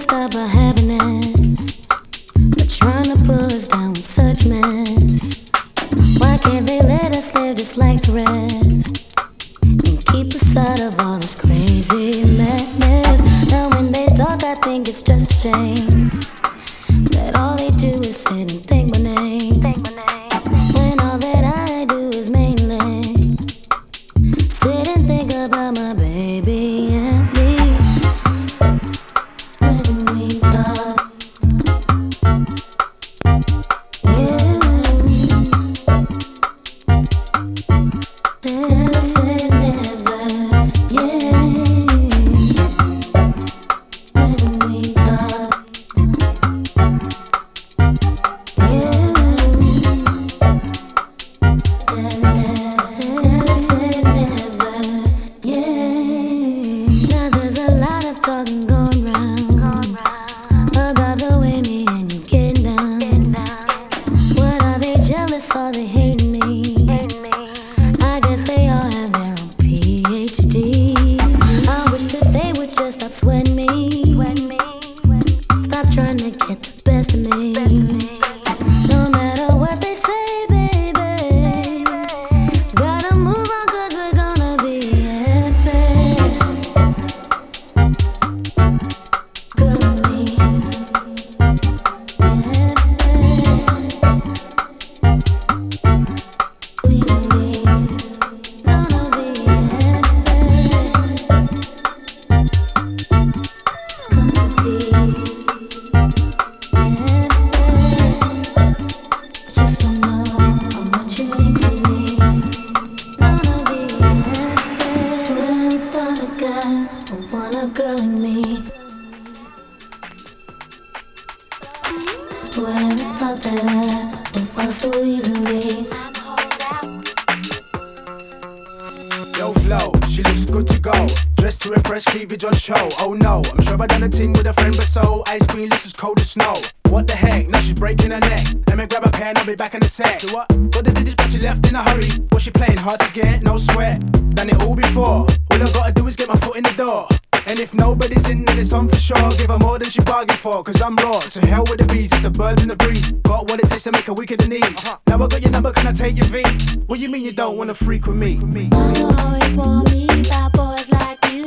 stop of a for the hate. fresh cleavage on show. Oh no, I'm sure I done a team with a friend, but so ice cream looks as cold as snow. What the heck? Now she's breaking her neck. Let me grab a pen, I'll be back in a sec. So what? Got the this but she left in a hurry. Was she playing hard to get? No sweat. Done it all before. All I gotta do is get my foot in the door. And if nobody's in, then it's on for sure. Give her more than she bargained for, cause I'm raw. To hell with the bees, it's the birds in the breeze. Got what it takes to make her weaker than these. Uh-huh. Now I got your number, can I take your V? What you mean you don't wanna freak with me? Boys want me, bad boys like you.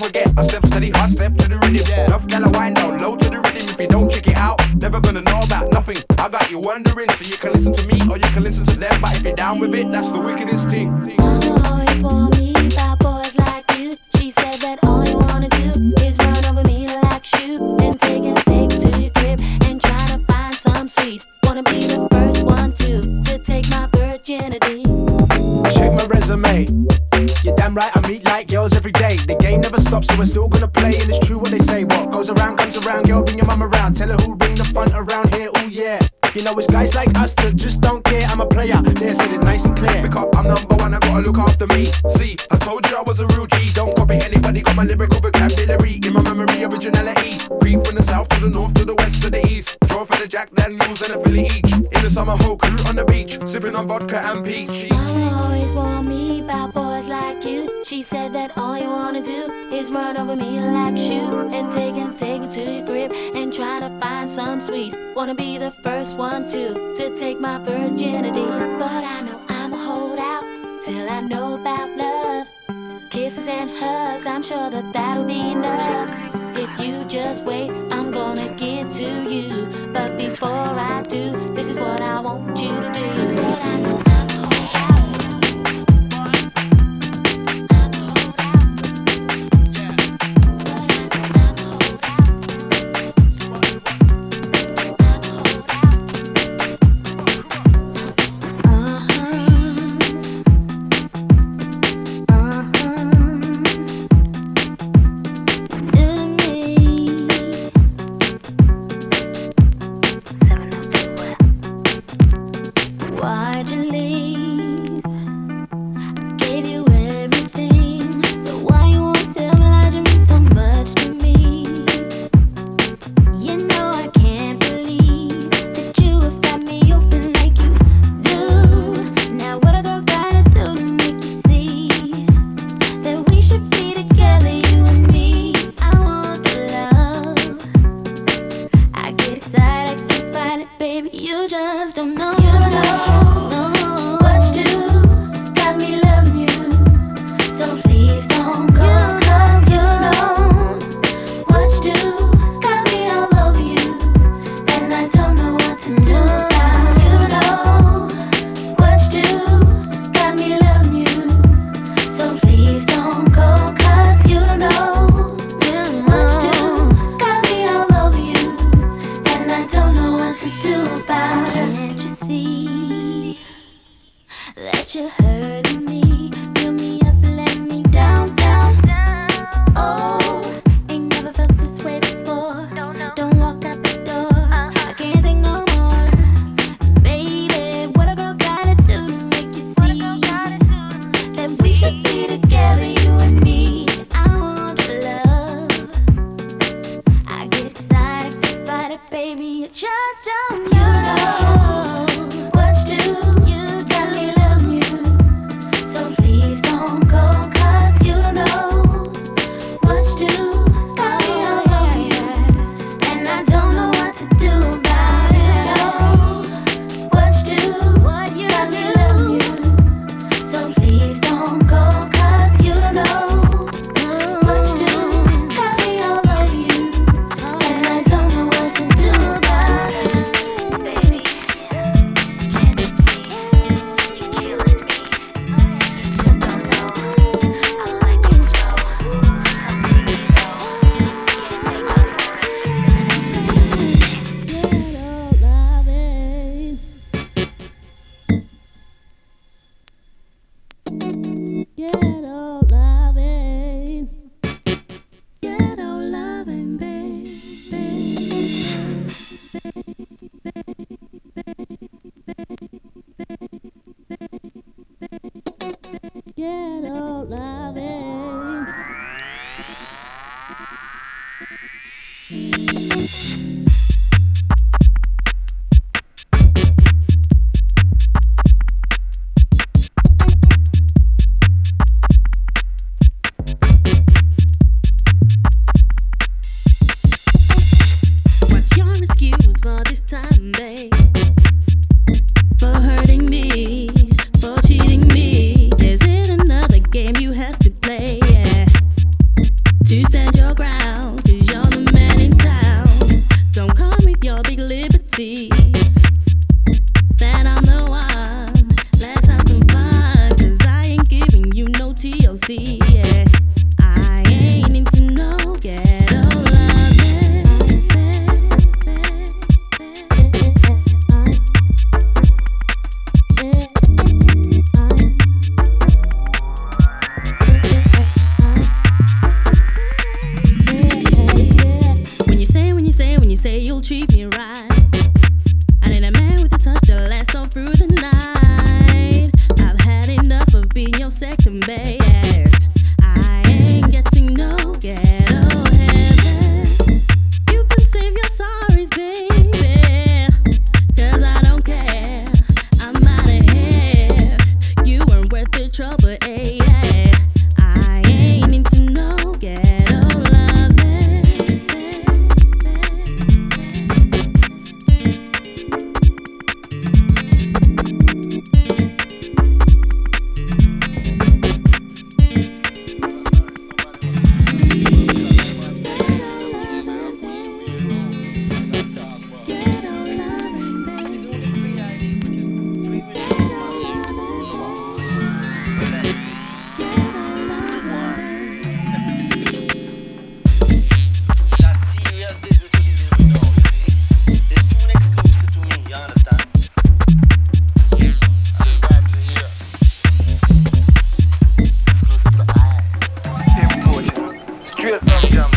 forget. I step steady, hard step to the rhythm. Yeah. Enough gala wind down low to the rhythm. If you don't check it out, never gonna know about nothing. I got you wondering, so you can listen to me or you can listen to them. But if you're down with it, that's the wickedest thing. I always want me. right, I meet like girls every day. The game never stops, so we're still gonna play. And it's true what they say, what goes around comes around. Girl, bring your mum around, tell her who bring the fun around here. Oh yeah. You know, it's guys like us that just don't care. I'm a player, they said it nice and clear. Pick up, I'm number one, I gotta look after me. See, I told you I was a real G, don't copy anybody got my lyrical vocabulary in my memory originality. Breathe from the south to the north to the west to the east. Draw for the jack then lose and a philly each. In the summer whole crew on the beach sipping on vodka and peaches Mama always warned me about boys like you. She said that all you wanna do is run over me like shoot and take and take it to your grip and try to find some sweet. Wanna be the first one to to take my virginity. But I know i'm a hold out till I know about love. Kisses and hugs, I'm sure that that'll be enough. If you just wait, I'm gonna get to you. But before I do, this is what I want you to do. it, baby. You just don't know. You know. to make. nigga.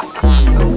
っ。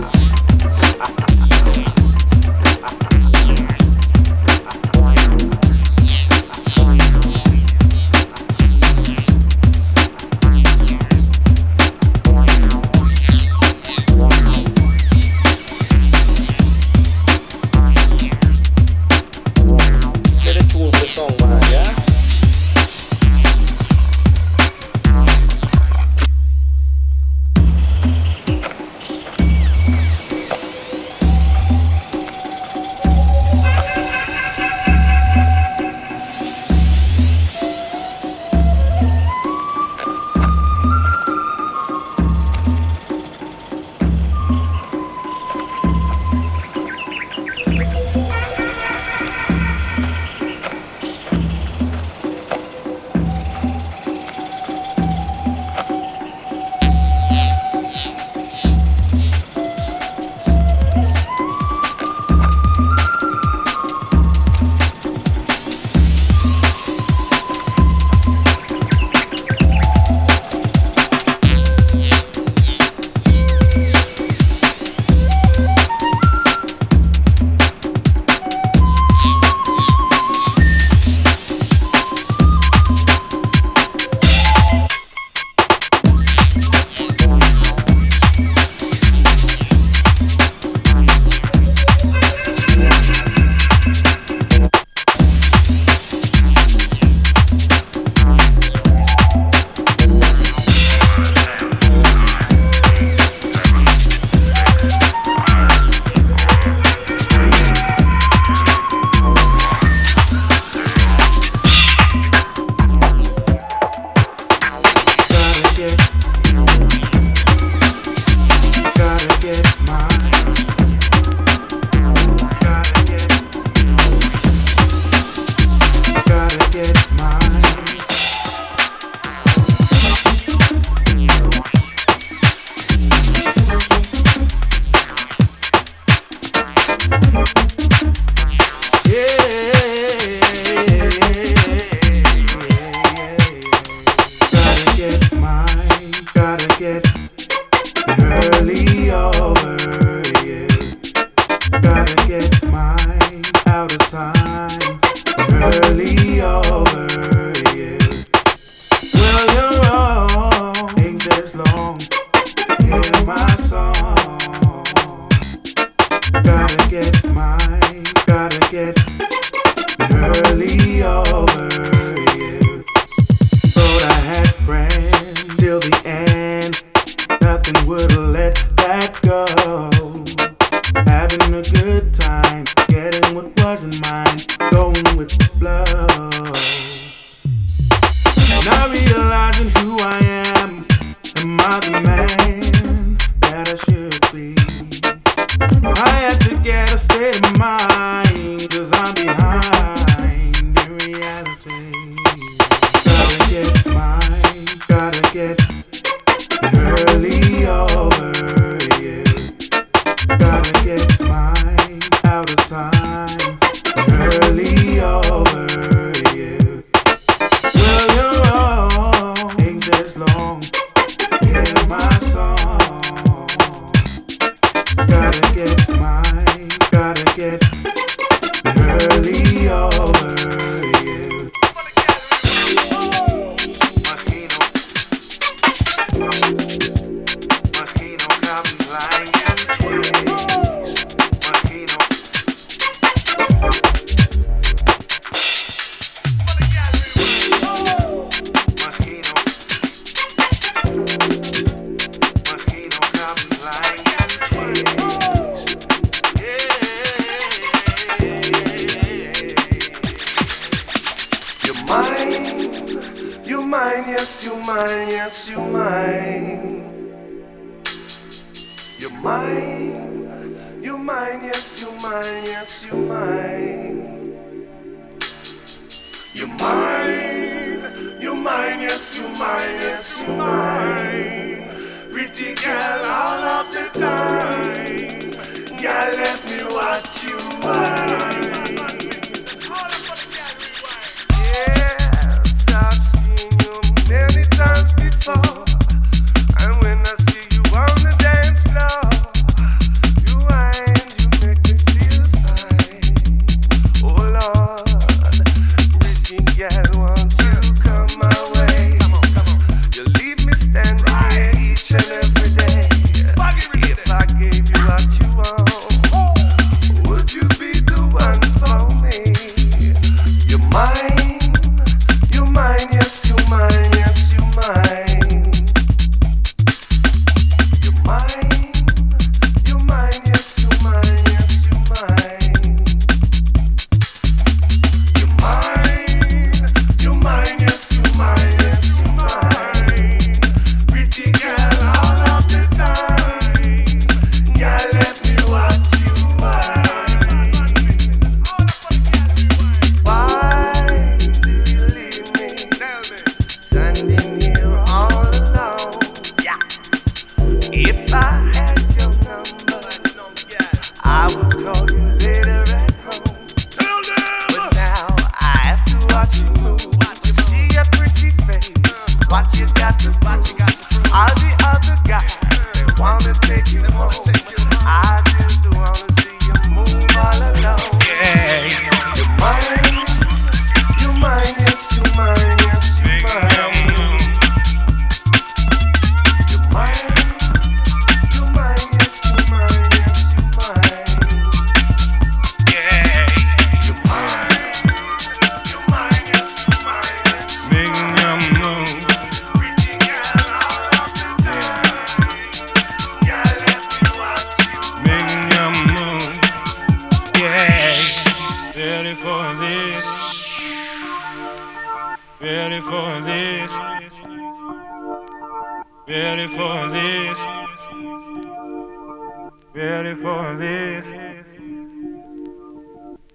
mine, yes, you're mine. You're mine, you're mine, yes, you're mine, yes, you're mine. You're mine, you're mine, yes, you're mine, yes, you're mine. Pretty girl, all of the time. Girl, let me watch you mine. song.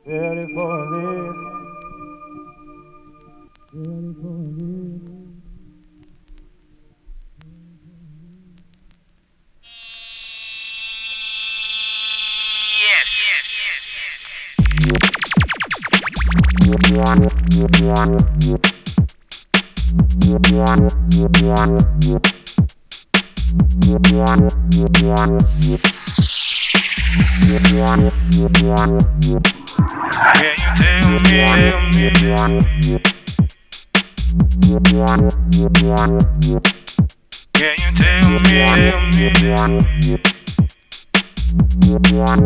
Beautiful lips. Beautiful lips. Yes. Can you tell me? Can you tell me? Come on,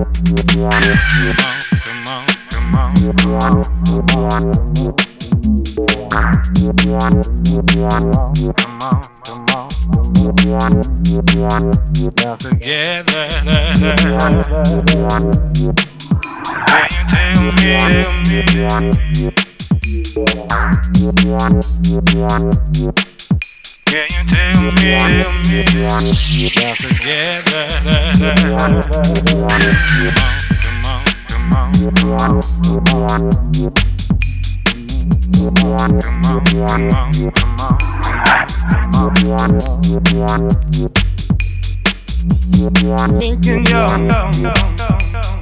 come on, come on. Come on. Together. Thinking you're no, no, no, no.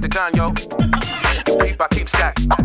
the gun, yo. Peep, I keep stack.